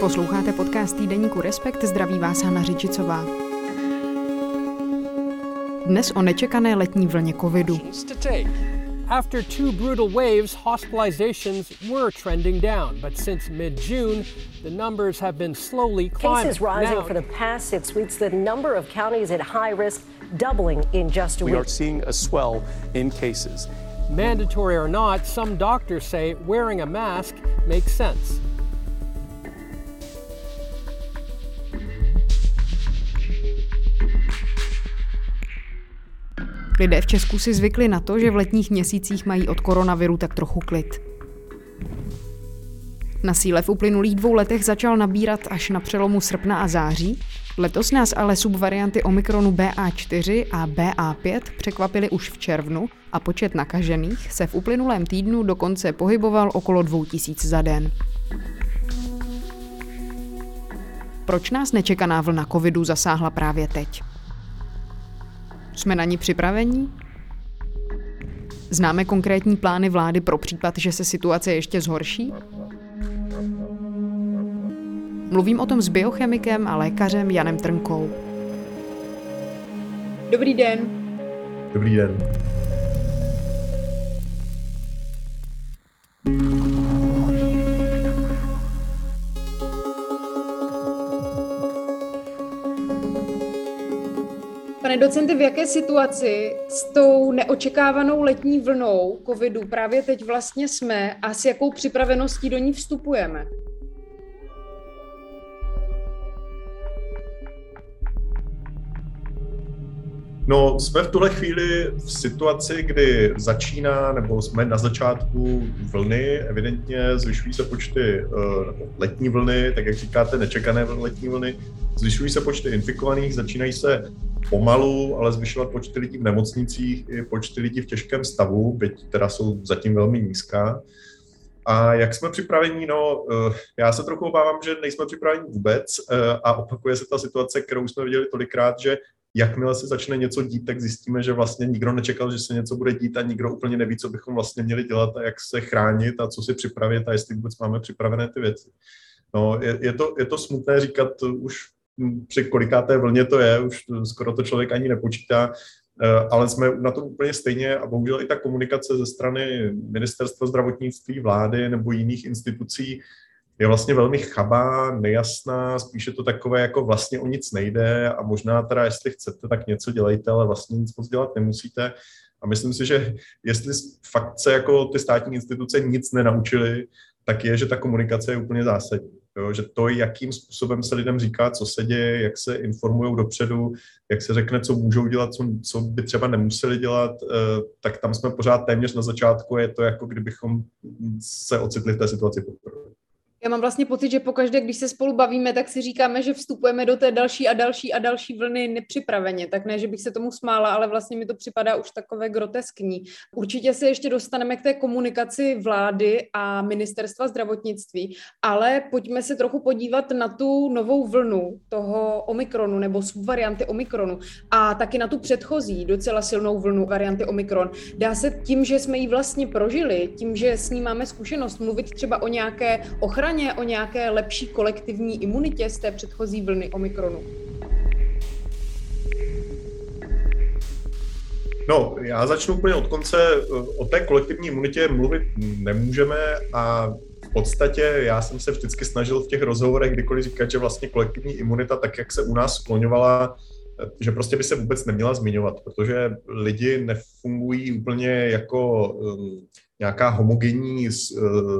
Posloucháte podcast týdeníku Respekt, zdraví vás Hana Řičicová. Dnes o nečekané letní vlně covidu. After two brutal waves, hospitalizations were trending down, but since mid-June, the numbers have been slowly climbing. Cases rising now, for the past six weeks, the number of counties at high risk doubling in just a week. We are seeing a swell in cases. Mandatory or not, some doctors say wearing a mask makes sense. Lidé v Česku si zvykli na to, že v letních měsících mají od koronaviru tak trochu klid. Na síle v uplynulých dvou letech začal nabírat až na přelomu srpna a září. Letos nás ale subvarianty Omikronu BA4 a BA5 překvapily už v červnu a počet nakažených se v uplynulém týdnu dokonce pohyboval okolo 2000 za den. Proč nás nečekaná vlna covidu zasáhla právě teď? Jsme na ní připravení? Známe konkrétní plány vlády pro případ, že se situace ještě zhorší? Mluvím o tom s biochemikem a lékařem Janem Trnkou. Dobrý den. Dobrý den. Pane docente, v jaké situaci s tou neočekávanou letní vlnou covidu právě teď vlastně jsme a s jakou připraveností do ní vstupujeme? No, jsme v tuhle chvíli v situaci, kdy začíná, nebo jsme na začátku vlny, evidentně zvyšují se počty uh, letní vlny, tak jak říkáte, nečekané letní vlny, zvyšují se počty infikovaných, začínají se pomalu, ale zvyšovat počty lidí v nemocnicích i počty lidí v těžkém stavu, byť teda jsou zatím velmi nízká. A jak jsme připraveni? No, eh, já se trochu obávám, že nejsme připraveni vůbec eh, a opakuje se ta situace, kterou jsme viděli tolikrát, že jakmile se začne něco dít, tak zjistíme, že vlastně nikdo nečekal, že se něco bude dít a nikdo úplně neví, co bychom vlastně měli dělat a jak se chránit a co si připravit a jestli vůbec máme připravené ty věci. No, je, je, to, je to smutné říkat už při kolikáté vlně to je, už skoro to člověk ani nepočítá, eh, ale jsme na tom úplně stejně a bohužel i ta komunikace ze strany ministerstva zdravotnictví, vlády nebo jiných institucí je vlastně velmi chabá, nejasná, spíše to takové jako vlastně o nic nejde a možná teda, jestli chcete, tak něco dělejte, ale vlastně nic moc dělat nemusíte. A myslím si, že jestli fakt se jako ty státní instituce nic nenaučily, tak je, že ta komunikace je úplně zásadní. Jo, že to, jakým způsobem se lidem říká, co se děje, jak se informují dopředu, jak se řekne, co můžou dělat, co, co by třeba nemuseli dělat, eh, tak tam jsme pořád téměř na začátku. Je to jako kdybychom se ocitli v té situaci poprvé. Já mám vlastně pocit, že pokaždé, když se spolu bavíme, tak si říkáme, že vstupujeme do té další a další a další vlny nepřipraveně. Tak ne, že bych se tomu smála, ale vlastně mi to připadá už takové groteskní. Určitě se ještě dostaneme k té komunikaci vlády a ministerstva zdravotnictví, ale pojďme se trochu podívat na tu novou vlnu toho Omikronu nebo subvarianty Omikronu a taky na tu předchozí docela silnou vlnu varianty Omikron. Dá se tím, že jsme ji vlastně prožili, tím, že s ní máme zkušenost, mluvit třeba o nějaké ochraně ochraně, o nějaké lepší kolektivní imunitě z té předchozí vlny Omikronu? No, já začnu úplně od konce. O té kolektivní imunitě mluvit nemůžeme a v podstatě já jsem se vždycky snažil v těch rozhovorech kdykoliv říkat, že vlastně kolektivní imunita, tak jak se u nás skloňovala, že prostě by se vůbec neměla zmiňovat, protože lidi nefungují úplně jako um, nějaká homogenní eh,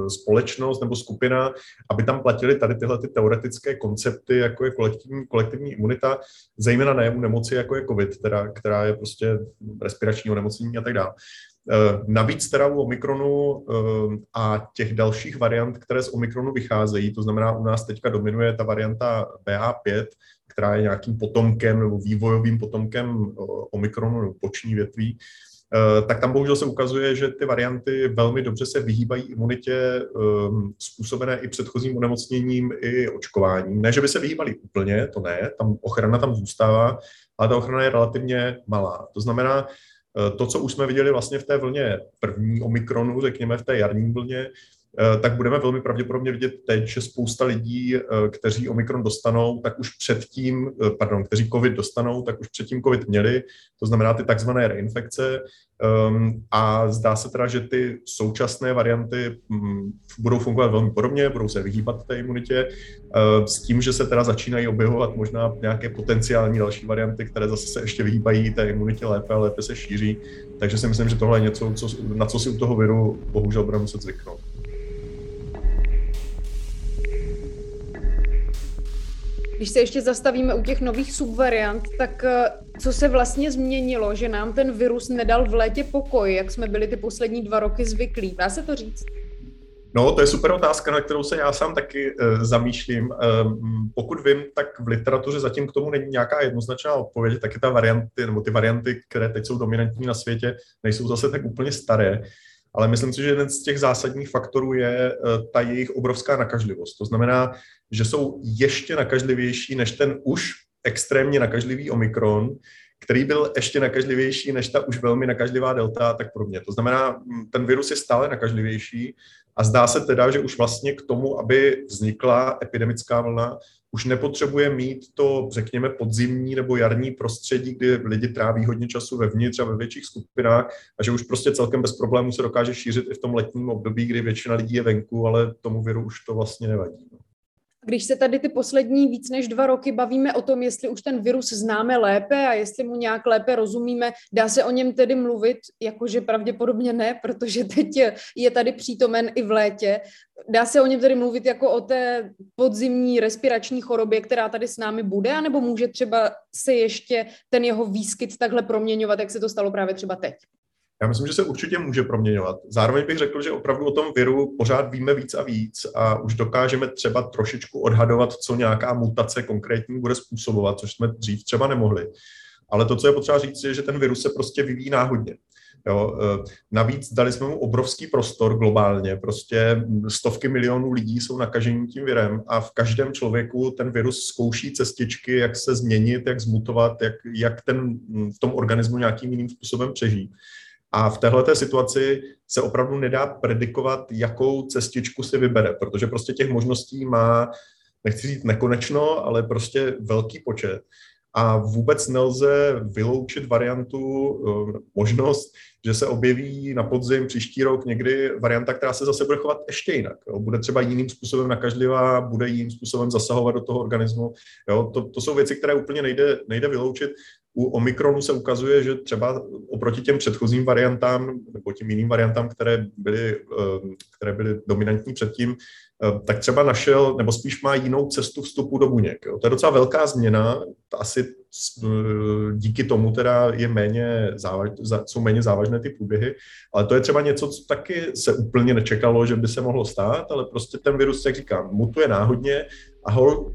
společnost nebo skupina, aby tam platili tady tyhle ty teoretické koncepty, jako je kolektivní, kolektivní imunita, zejména na nemoci, jako je COVID, teda, která je prostě respirační onemocnění a tak dále. Navíc teda u Omikronu eh, a těch dalších variant, které z Omikronu vycházejí, to znamená u nás teďka dominuje ta varianta BA5, která je nějakým potomkem nebo vývojovým potomkem Omikronu nebo poční větví, tak tam bohužel se ukazuje, že ty varianty velmi dobře se vyhýbají imunitě um, způsobené i předchozím onemocněním, i očkováním. Ne, že by se vyhýbali úplně, to ne, tam ochrana tam zůstává, ale ta ochrana je relativně malá. To znamená, to, co už jsme viděli vlastně v té vlně první Omikronu, řekněme v té jarní vlně, Eh, tak budeme velmi pravděpodobně vidět teď, že spousta lidí, eh, kteří Omikron dostanou, tak už předtím, eh, pardon, kteří COVID dostanou, tak už předtím COVID měli, to znamená ty takzvané reinfekce. Ehm, a zdá se teda, že ty současné varianty mm, budou fungovat velmi podobně, budou se vyhýbat té imunitě, s tím, že se teda začínají objevovat možná nějaké potenciální další varianty, které zase se ještě vyhýbají té imunitě lépe a lépe se šíří. Takže si myslím, že tohle je něco, co, na co si u toho viru bohužel budeme muset zvyknout. Když se ještě zastavíme u těch nových subvariant, tak eh, co se vlastně změnilo, že nám ten virus nedal v létě pokoj, jak jsme byli ty poslední dva roky zvyklí? Dá se to říct? No, to je super otázka, na kterou se já sám taky uh, zamýšlím. Uh, pokud vím, tak v literatuře zatím k tomu není nějaká jednoznačná odpověď, taky ta varianty, nebo ty varianty, které teď jsou dominantní na světě, nejsou zase tak úplně staré ale myslím si, že jeden z těch zásadních faktorů je eh, ta jejich obrovská nakažlivost. To znamená, že jsou ještě nakažlivější než ten už extrémně nakažlivý Omikron, který byl ještě nakažlivější než ta už velmi nakažlivá delta, tak pro mě. To znamená, ten virus je stále nakažlivější a zdá se teda, že už vlastně k tomu, aby vznikla epidemická vlna, už nepotřebuje mít to, řekněme, podzimní nebo jarní prostředí, kdy lidi tráví hodně času vevnitř a ve větších skupinách a že už prostě celkem bez problémů se dokáže šířit i v tom letním období, kdy většina lidí je venku, ale tomu viru už to vlastně nevadí. No. Když se tady ty poslední víc než dva roky bavíme o tom, jestli už ten virus známe lépe a jestli mu nějak lépe rozumíme, dá se o něm tedy mluvit, jakože pravděpodobně ne, protože teď je tady přítomen i v létě. Dá se o něm tedy mluvit jako o té podzimní respirační chorobě, která tady s námi bude, anebo může třeba se ještě ten jeho výskyt takhle proměňovat, jak se to stalo právě třeba teď? Já myslím, že se určitě může proměňovat. Zároveň bych řekl, že opravdu o tom viru pořád víme víc a víc a už dokážeme třeba trošičku odhadovat, co nějaká mutace konkrétní bude způsobovat, což jsme dřív třeba nemohli. Ale to, co je potřeba říct, je, že ten virus se prostě vyvíjí náhodně. Jo, e, navíc dali jsme mu obrovský prostor globálně, prostě stovky milionů lidí jsou nakažení tím virem a v každém člověku ten virus zkouší cestičky, jak se změnit, jak zmutovat, jak, jak ten v tom organismu nějakým jiným způsobem přežít. A v téhle situaci se opravdu nedá predikovat, jakou cestičku si vybere, protože prostě těch možností má, nechci říct nekonečno, ale prostě velký počet. A vůbec nelze vyloučit variantu, eh, možnost, že se objeví na podzim příští rok někdy varianta, která se zase bude chovat ještě jinak. Jo. Bude třeba jiným způsobem nakažlivá, bude jiným způsobem zasahovat do toho organismu. Jo. To, to jsou věci, které úplně nejde, nejde vyloučit u Omikronu se ukazuje, že třeba oproti těm předchozím variantám nebo těm jiným variantám, které byly, eh, které byly dominantní předtím, eh, tak třeba našel, nebo spíš má jinou cestu vstupu do buněk. Jo. To je docela velká změna, asi eh, díky tomu teda je méně závaž, jsou méně závažné ty průběhy, ale to je třeba něco, co taky se úplně nečekalo, že by se mohlo stát, ale prostě ten virus, jak říkám, mutuje náhodně a hol,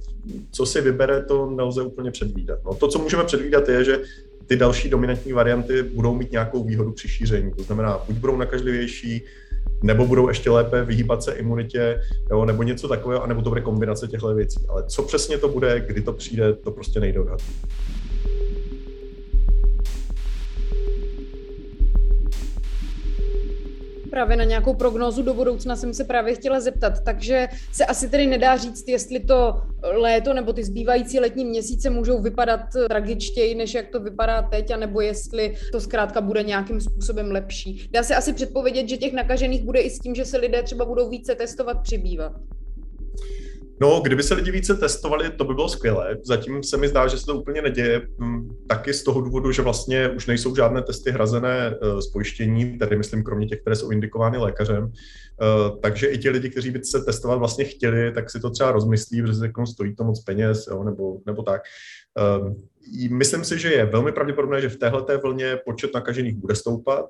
co si vybere, to nelze úplně předvídat. No, to, co můžeme předvídat, je, že ty další dominantní varianty budou mít nějakou výhodu při šíření. To znamená, buď budou nakažlivější, nebo budou ještě lépe vyhýbat se imunitě, jo, nebo něco takového, anebo to bude kombinace těchto věcí. Ale co přesně to bude, kdy to přijde, to prostě nejde odhadnout. Právě na nějakou prognózu do budoucna jsem se právě chtěla zeptat, takže se asi tedy nedá říct, jestli to léto nebo ty zbývající letní měsíce můžou vypadat tragičtěji, než jak to vypadá teď, anebo jestli to zkrátka bude nějakým způsobem lepší. Dá se asi předpovědět, že těch nakažených bude i s tím, že se lidé třeba budou více testovat, přibývat. No, kdyby se lidi více testovali, to by bylo skvělé. Zatím se mi zdá, že se to úplně neděje. Mm, taky z toho důvodu, že vlastně už nejsou žádné testy hrazené z eh, pojištění, tedy myslím kromě těch, které jsou indikovány lékařem. Eh, takže i ti lidi, kteří by se testovat vlastně chtěli, tak si to třeba rozmyslí, protože se stojí to moc peněz, jo, nebo, nebo tak. Eh, myslím si, že je velmi pravděpodobné, že v téhle vlně počet nakažených bude stoupat.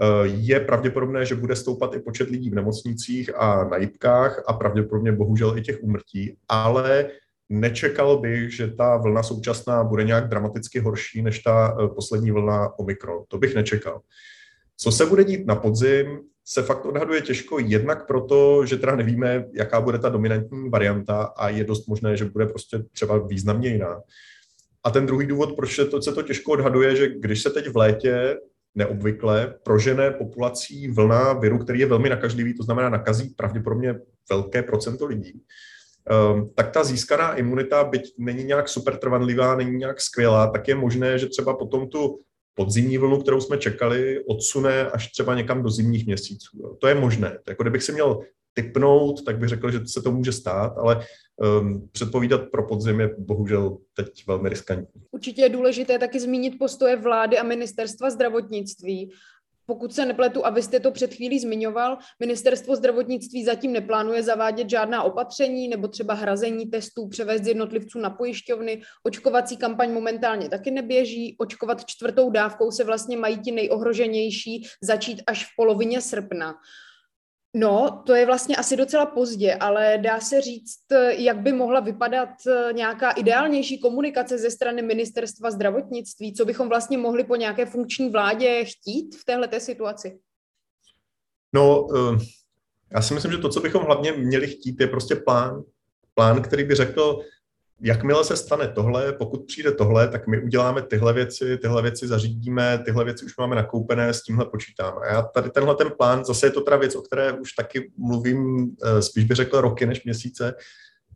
Eh, je pravděpodobné, že bude stoupat i počet lidí v nemocnicích a na jibkách a pravděpodobně bohužel i těch úmrtí, ale nečekal bych, že ta vlna současná bude nějak dramaticky horší než ta eh, poslední vlna Omikron. To bych nečekal. Co se bude dít na podzim, se fakt odhaduje těžko, jednak proto, že teda nevíme, jaká bude ta dominantní varianta a je dost možné, že bude prostě třeba významně jiná. A ten druhý důvod, proč se to, se to těžko odhaduje, že když se teď v létě neobvykle prožené populací vlna viru, který je velmi nakažlivý, to znamená nakazí pravděpodobně velké procento lidí, um, tak ta získaná imunita, byť není nějak super trvanlivá, není nějak skvělá, tak je možné, že třeba potom tu podzimní vlnu, kterou jsme čekali, odsune až třeba někam do zimních měsíců. To je možné. Jako kdybych si měl typnout, tak bych řekl, že se to může stát, ale um, předpovídat pro podzim je bohužel teď velmi riskantní. Určitě je důležité taky zmínit postoje vlády a ministerstva zdravotnictví. Pokud se nepletu, a vy jste to před chvílí zmiňoval, ministerstvo zdravotnictví zatím neplánuje zavádět žádná opatření nebo třeba hrazení testů, převést jednotlivců na pojišťovny. Očkovací kampaň momentálně taky neběží. Očkovat čtvrtou dávkou se vlastně mají ti nejohroženější začít až v polovině srpna. No, to je vlastně asi docela pozdě, ale dá se říct, jak by mohla vypadat eh, nějaká ideálnější komunikace ze strany ministerstva zdravotnictví, co bychom vlastně mohli po nějaké funkční vládě chtít v téhle situaci? No, eh, já si myslím, že to, co bychom hlavně měli chtít, je prostě plán. Plán, který by řekl, jakmile se stane tohle, pokud přijde tohle, tak my uděláme tyhle věci, tyhle věci zařídíme, tyhle věci už máme nakoupené, s tímhle počítáme. A já tady tenhle ten plán, zase je to teda věc, o které už taky mluvím, eh, spíš bych řekl roky než měsíce,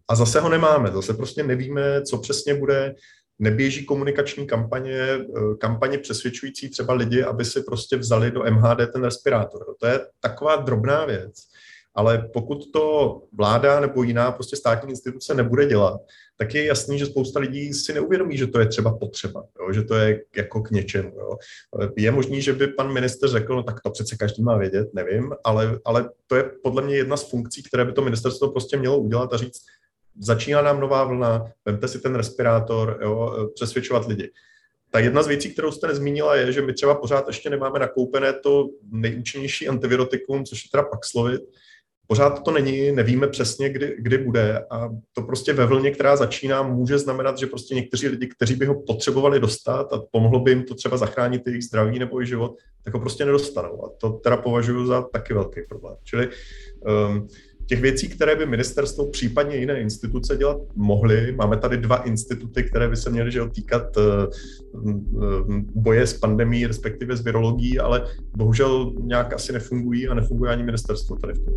a zase ho nemáme, zase prostě nevíme, co přesně bude, neběží komunikační kampaně, eh, kampaně přesvědčující třeba lidi, aby si prostě vzali do MHD ten respirátor. To je taková drobná věc, ale pokud to vláda nebo jiná prostě státní instituce nebude dělat, tak je jasný, že spousta lidí si neuvědomí, že to je třeba potřeba, jo, že to je jako k něčemu. Jo. Je možný, že by pan minister řekl, no tak to přece každý má vědět, nevím, ale, ale to je podle mě jedna z funkcí, které by to ministerstvo prostě mělo udělat a říct, začíná nám nová vlna, vemte si ten respirátor, jo, přesvědčovat lidi. Ta jedna z věcí, kterou jste nezmínila, je, že my třeba pořád ještě nemáme nakoupené to nejúčinnější antivirotikum, což je teda Paxlovid, Pořád to není, nevíme přesně, kdy, kdy bude a to prostě ve vlně, která začíná, může znamenat, že prostě někteří lidi, kteří by ho potřebovali dostat a pomohlo by jim to třeba zachránit jejich zdraví nebo i život, tak ho prostě nedostanou. A to teda považuji za taky velký problém. Čili um, těch věcí, které by ministerstvo, případně jiné instituce dělat mohly. Máme tady dva instituty, které by se měly že týkat uh, boje s pandemí, respektive s virologií, ale bohužel nějak asi nefungují a nefunguje ani ministerstvo tady v tom.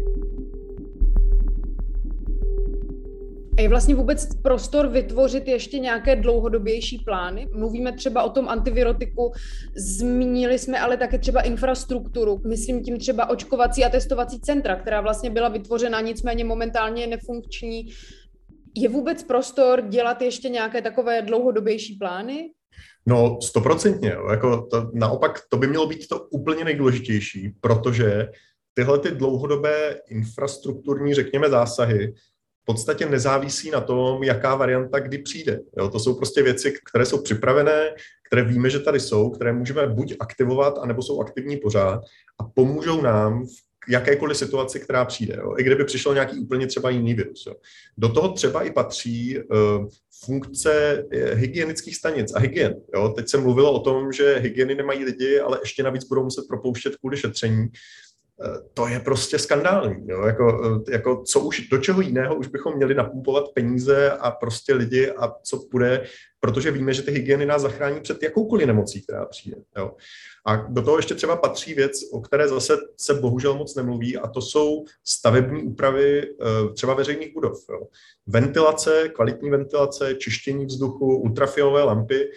A je vlastně vůbec prostor vytvořit ještě nějaké dlouhodobější plány? Mluvíme třeba o tom antivirotiku, zmínili jsme ale také třeba infrastrukturu, myslím tím třeba očkovací a testovací centra, která vlastně byla vytvořena, nicméně momentálně je nefunkční. Je vůbec prostor dělat ještě nějaké takové dlouhodobější plány? No, stoprocentně. Jako to, naopak, to by mělo být to úplně nejdůležitější, protože tyhle ty dlouhodobé infrastrukturní, řekněme, zásahy podstatě nezávisí na tom, jaká varianta kdy přijde. Jo, to jsou prostě věci, které jsou připravené, které víme, že tady jsou, které můžeme buď aktivovat, anebo jsou aktivní pořád a pomůžou nám v jakékoliv situaci, která přijde. Jo. I kdyby přišel nějaký úplně třeba jiný virus. Jo. Do toho třeba i patří uh, funkce eh, hygienických stanic a hygien. Jo. Teď se mluvilo o tom, že hygieny nemají lidi, ale ještě navíc budou muset propouštět kvůli šetření. To je prostě skandální. Jo? Jako, eh, jako co už, do čeho jiného už bychom měli napumpovat peníze a prostě lidi a co bude, protože víme, že ty hygieny nás zachrání před jakoukoliv nemocí, která přijde. Jo? A do toho ještě třeba patří věc, o které zase se bohužel moc nemluví, a to jsou stavební úpravy eh, třeba veřejných budov. Jo? Ventilace, kvalitní ventilace, čištění vzduchu, ultrafialové lampy,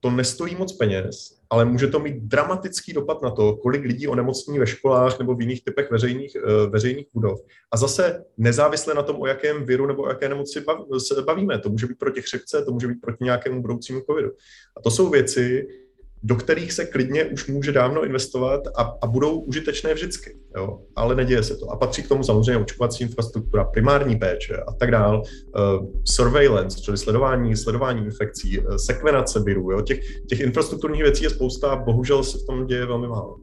to nestojí moc peněz, ale může to mít dramatický dopad na to, kolik lidí onemocní ve školách nebo v jiných typech veřejných, eh, veřejných budov. A zase nezávisle na tom, o jakém viru nebo o jaké nemoci se bavíme. To může být proti chřipce, to může být proti nějakému budoucímu covidu. A to jsou věci, do kterých se klidně už může dávno investovat a, a budou užitečné vždycky, jo? ale neděje se to. A patří k tomu samozřejmě očkovací infrastruktura, primární péče a tak dál, uh, surveillance, čili sledování, sledování infekcí, uh, sekvenace virů, jo? Těch, těch infrastrukturních věcí je spousta bohužel se v tom děje velmi málo.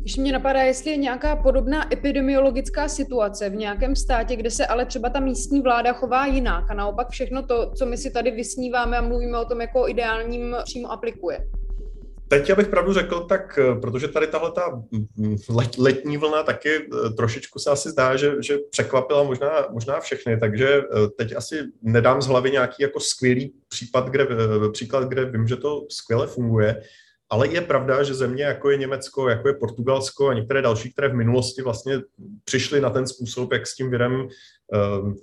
Když mě napadá, jestli je nějaká podobná epidemiologická situace v nějakém státě, kde se ale třeba ta místní vláda chová jinak a naopak všechno to, co my si tady vysníváme a mluvíme o tom jako ideálním, přímo aplikuje. Teď, abych pravdu řekl, tak eh, protože tady tahle ta mm, let, letní vlna taky eh, trošičku se asi zdá, že, že překvapila možná, možná všechny, takže eh, teď asi nedám z hlavy nějaký jako skvělý případ, kde, příklad, kde vím, že to skvěle funguje, ale je pravda, že země jako je Německo, jako je Portugalsko a některé další, které v minulosti vlastně přišly na ten způsob, jak s tím virem um,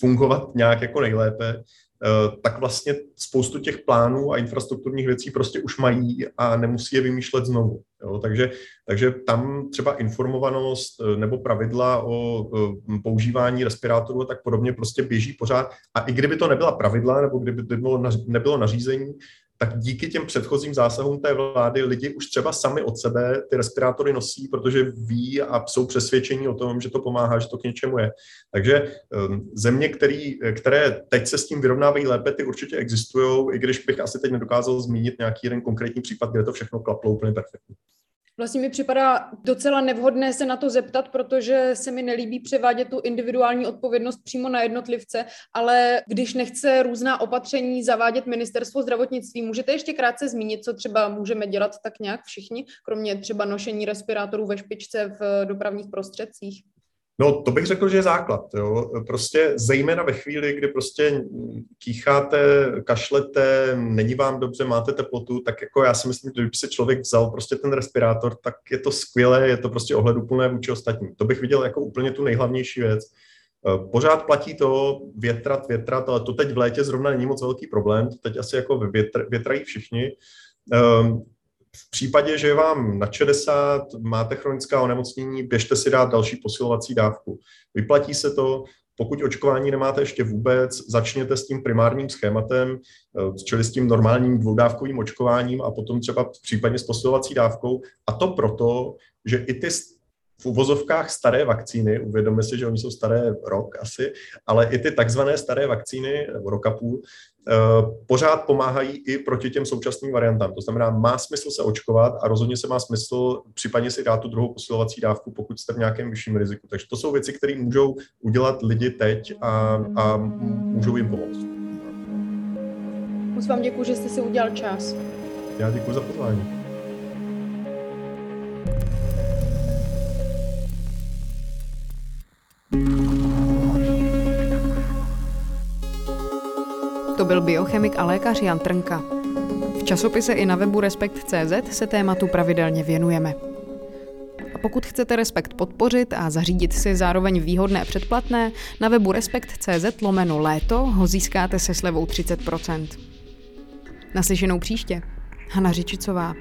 fungovat nějak jako nejlépe, Eh, tak vlastně spoustu těch plánů a infrastrukturních věcí prostě už mají a nemusí je vymýšlet znovu. Jo? Takže, takže tam třeba informovanost eh, nebo pravidla o eh, používání respirátorů a tak podobně prostě běží pořád. A i kdyby to nebyla pravidla nebo kdyby to bylo, nebylo nařízení, tak díky těm předchozím zásahům té vlády lidi už třeba sami od sebe ty respirátory nosí, protože ví a jsou přesvědčení o tom, že to pomáhá, že to k něčemu je. Takže um, země, který, které teď se s tím vyrovnávají lépe, ty určitě existují, i když bych asi teď nedokázal zmínit nějaký jeden konkrétní případ, kde to všechno klaplo úplně perfektně. Vlastně mi připadá docela nevhodné se na to zeptat, protože se mi nelíbí převádět tu individuální odpovědnost přímo na jednotlivce, ale když nechce různá opatření zavádět ministerstvo zdravotnictví, můžete ještě krátce zmínit, co třeba můžeme dělat tak nějak všichni, kromě třeba nošení respirátorů ve špičce v dopravních prostředcích? No, to bych řekl, že je základ. Jo. Prostě zejména ve chvíli, kdy prostě kýcháte, kašlete, není vám dobře, máte teplotu, tak jako já si myslím, že kdyby si člověk vzal prostě ten respirátor, tak je to skvělé, je to prostě ohleduplné vůči ostatním. To bych viděl jako úplně tu nejhlavnější věc. Eh, pořád platí to větrat, větrat, ale to teď v létě zrovna není moc velký problém, to teď asi jako větr, větrají všichni. V případě, že vám na 60, máte chronická onemocnění, běžte si dát další posilovací dávku. Vyplatí se to, pokud očkování nemáte ještě vůbec, začněte s tím primárním schématem, eh, čili s tím normálním dvoudávkovým očkováním a potom třeba případně s posilovací dávkou. A to proto, že i ty v uvozovkách staré vakcíny, uvědomme si, že oni jsou staré rok asi, ale i ty takzvané staré vakcíny, nebo roka půl, eh, pořád pomáhají i proti těm současným variantám. To znamená, má smysl se očkovat a rozhodně se má smysl případně si dát tu druhou posilovací dávku, pokud jste v nějakém vyšším riziku. Takže to jsou věci, které můžou udělat lidi teď a, a můžou jim pomoct. Moc vám děkuji, že jste si udělal čas. Já děkuji za pozvání. To byl biochemik a lékař Jan Trnka. V časopise i na webu Respekt.cz se tématu pravidelně věnujeme. A pokud chcete Respekt podpořit a zařídit si zároveň výhodné předplatné, na webu Respekt.cz lomeno léto ho získáte se slevou 30%. Naslyšenou příště. Hana Řičicová.